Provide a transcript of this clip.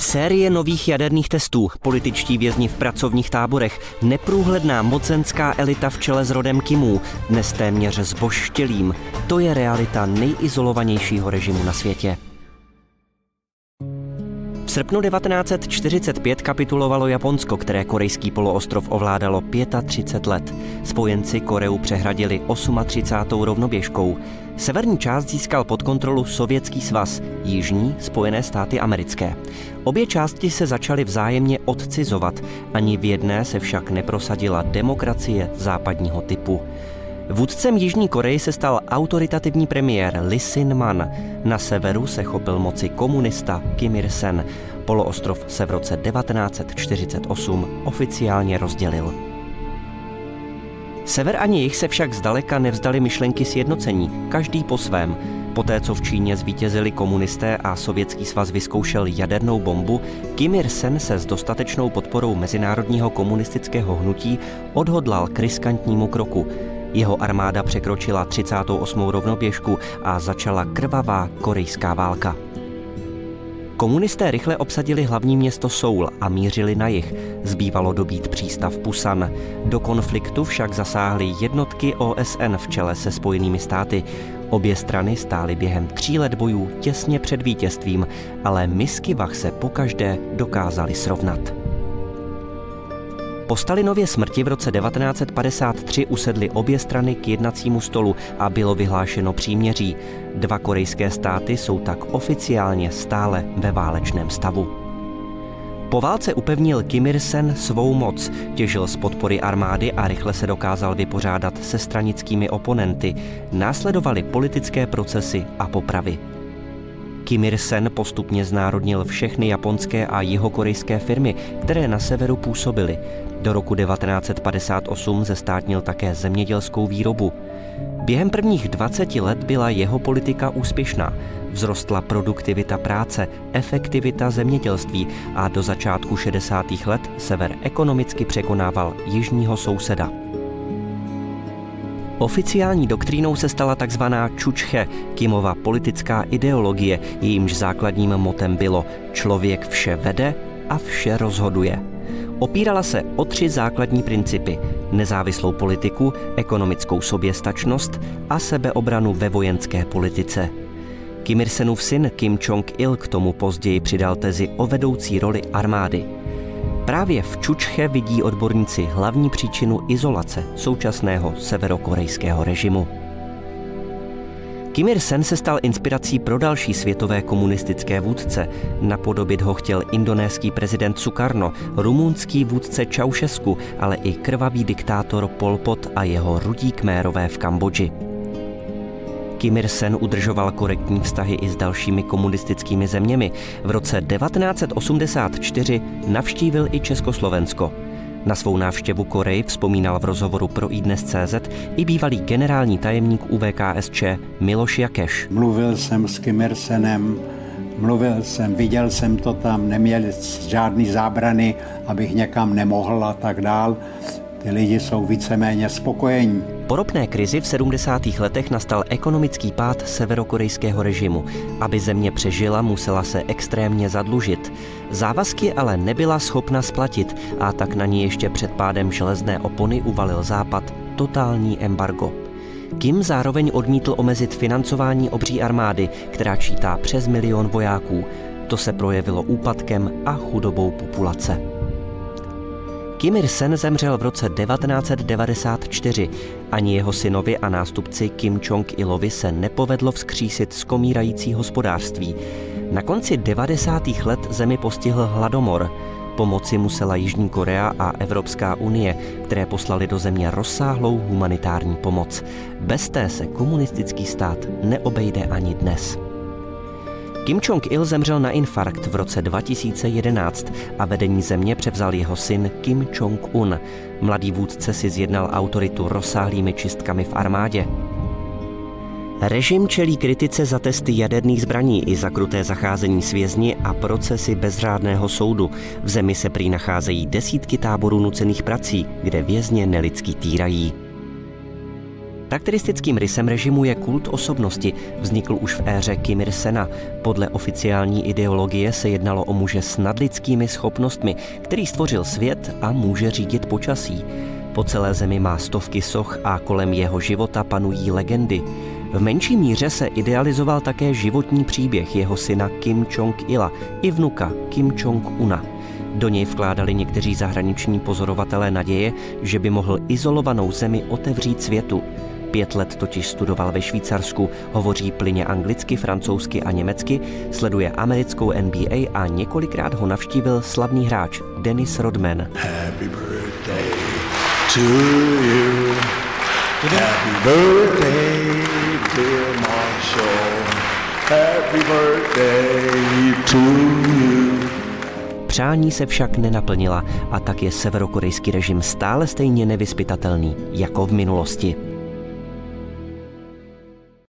Série nových jaderných testů, političtí vězni v pracovních táborech, neprůhledná mocenská elita v čele s rodem Kimů, dnes téměř zboštělým. To je realita nejizolovanějšího režimu na světě. V srpnu 1945 kapitulovalo Japonsko, které korejský poloostrov ovládalo 35 let. Spojenci Koreu přehradili 38. rovnoběžkou. Severní část získal pod kontrolu Sovětský svaz, jižní Spojené státy americké. Obě části se začaly vzájemně odcizovat, ani v jedné se však neprosadila demokracie západního typu. Vůdcem Jižní Koreji se stal autoritativní premiér Lee Sin-man. Na severu se chopil moci komunista Kim Il-sen. Poloostrov se v roce 1948 oficiálně rozdělil. Sever ani jich se však zdaleka nevzdali myšlenky sjednocení, každý po svém. Poté, co v Číně zvítězili komunisté a Sovětský svaz vyzkoušel jadernou bombu, Kim Il-sen se s dostatečnou podporou mezinárodního komunistického hnutí odhodlal k riskantnímu kroku – jeho armáda překročila 38. rovnoběžku a začala krvavá korejská válka. Komunisté rychle obsadili hlavní město Soul a mířili na jih. Zbývalo dobít přístav Pusan. Do konfliktu však zasáhly jednotky OSN v čele se spojenými státy. Obě strany stály během tří let bojů těsně před vítězstvím, ale misky vach se pokaždé dokázali srovnat. Po Stalinově smrti v roce 1953 usedly obě strany k jednacímu stolu a bylo vyhlášeno příměří. Dva korejské státy jsou tak oficiálně stále ve válečném stavu. Po válce upevnil Kim Il-sen svou moc, těžil z podpory armády a rychle se dokázal vypořádat se stranickými oponenty. Následovaly politické procesy a popravy. Kim Il-sen postupně znárodnil všechny japonské a jihokorejské firmy, které na severu působily. Do roku 1958 zestátnil také zemědělskou výrobu. Během prvních 20 let byla jeho politika úspěšná. Vzrostla produktivita práce, efektivita zemědělství a do začátku 60. let sever ekonomicky překonával jižního souseda. Oficiální doktrínou se stala tzv. Čučche, Kimova politická ideologie, jejímž základním motem bylo člověk vše vede a vše rozhoduje. Opírala se o tři základní principy. Nezávislou politiku, ekonomickou soběstačnost a sebeobranu ve vojenské politice. Kim Il-senův syn Kim Jong-il k tomu později přidal tezi o vedoucí roli armády. Právě v Čučche vidí odborníci hlavní příčinu izolace současného severokorejského režimu. Kim Il-sen se stal inspirací pro další světové komunistické vůdce. Napodobit ho chtěl indonéský prezident Sukarno, rumunský vůdce Čaušesku, ale i krvavý diktátor Pol Pot a jeho rudí kmérové v Kambodži. Kim Il-sen udržoval korektní vztahy i s dalšími komunistickými zeměmi. V roce 1984 navštívil i Československo. Na svou návštěvu Koreji vzpomínal v rozhovoru pro iDnes.cz i bývalý generální tajemník UVKSČ Miloš Jakeš. Mluvil jsem s Kim Il-senem, mluvil jsem, viděl jsem to tam, neměl žádný zábrany, abych někam nemohl a tak dál. Ty lidi jsou víceméně spokojení. Po ropné krizi v 70. letech nastal ekonomický pád severokorejského režimu. Aby země přežila, musela se extrémně zadlužit. Závazky ale nebyla schopna splatit a tak na ní ještě před pádem železné opony uvalil Západ totální embargo. Kim zároveň odmítl omezit financování obří armády, která čítá přes milion vojáků. To se projevilo úpadkem a chudobou populace. Kim Il-sen zemřel v roce 1994. Ani jeho synovi a nástupci Kim Jong-ilovi se nepovedlo vzkřísit skomírající hospodářství. Na konci 90. let zemi postihl hladomor. Pomoci musela Jižní Korea a Evropská unie, které poslali do země rozsáhlou humanitární pomoc. Bez té se komunistický stát neobejde ani dnes. Kim Jong-il zemřel na infarkt v roce 2011 a vedení země převzal jeho syn Kim Jong-un. Mladý vůdce si zjednal autoritu rozsáhlými čistkami v armádě. Režim čelí kritice za testy jaderných zbraní i za kruté zacházení s vězni a procesy bezřádného soudu. V zemi se prý nacházejí desítky táborů nucených prací, kde vězně nelidsky týrají. Charakteristickým rysem režimu je kult osobnosti. Vznikl už v éře Kim Il-sena. Podle oficiální ideologie se jednalo o muže s nadlidskými schopnostmi, který stvořil svět a může řídit počasí. Po celé zemi má stovky soch a kolem jeho života panují legendy. V menší míře se idealizoval také životní příběh jeho syna Kim Jong-ila i vnuka Kim Jong-una. Do něj vkládali někteří zahraniční pozorovatelé naděje, že by mohl izolovanou zemi otevřít světu. Pět let totiž studoval ve Švýcarsku, hovoří plyně anglicky, francouzsky a německy, sleduje americkou NBA a několikrát ho navštívil slavný hráč Dennis Rodman. Happy birthday to you. Happy birthday, dear Marshall. Happy birthday to you. Přání se však nenaplnila a tak je severokorejský režim stále stejně nevyspytatelný jako v minulosti.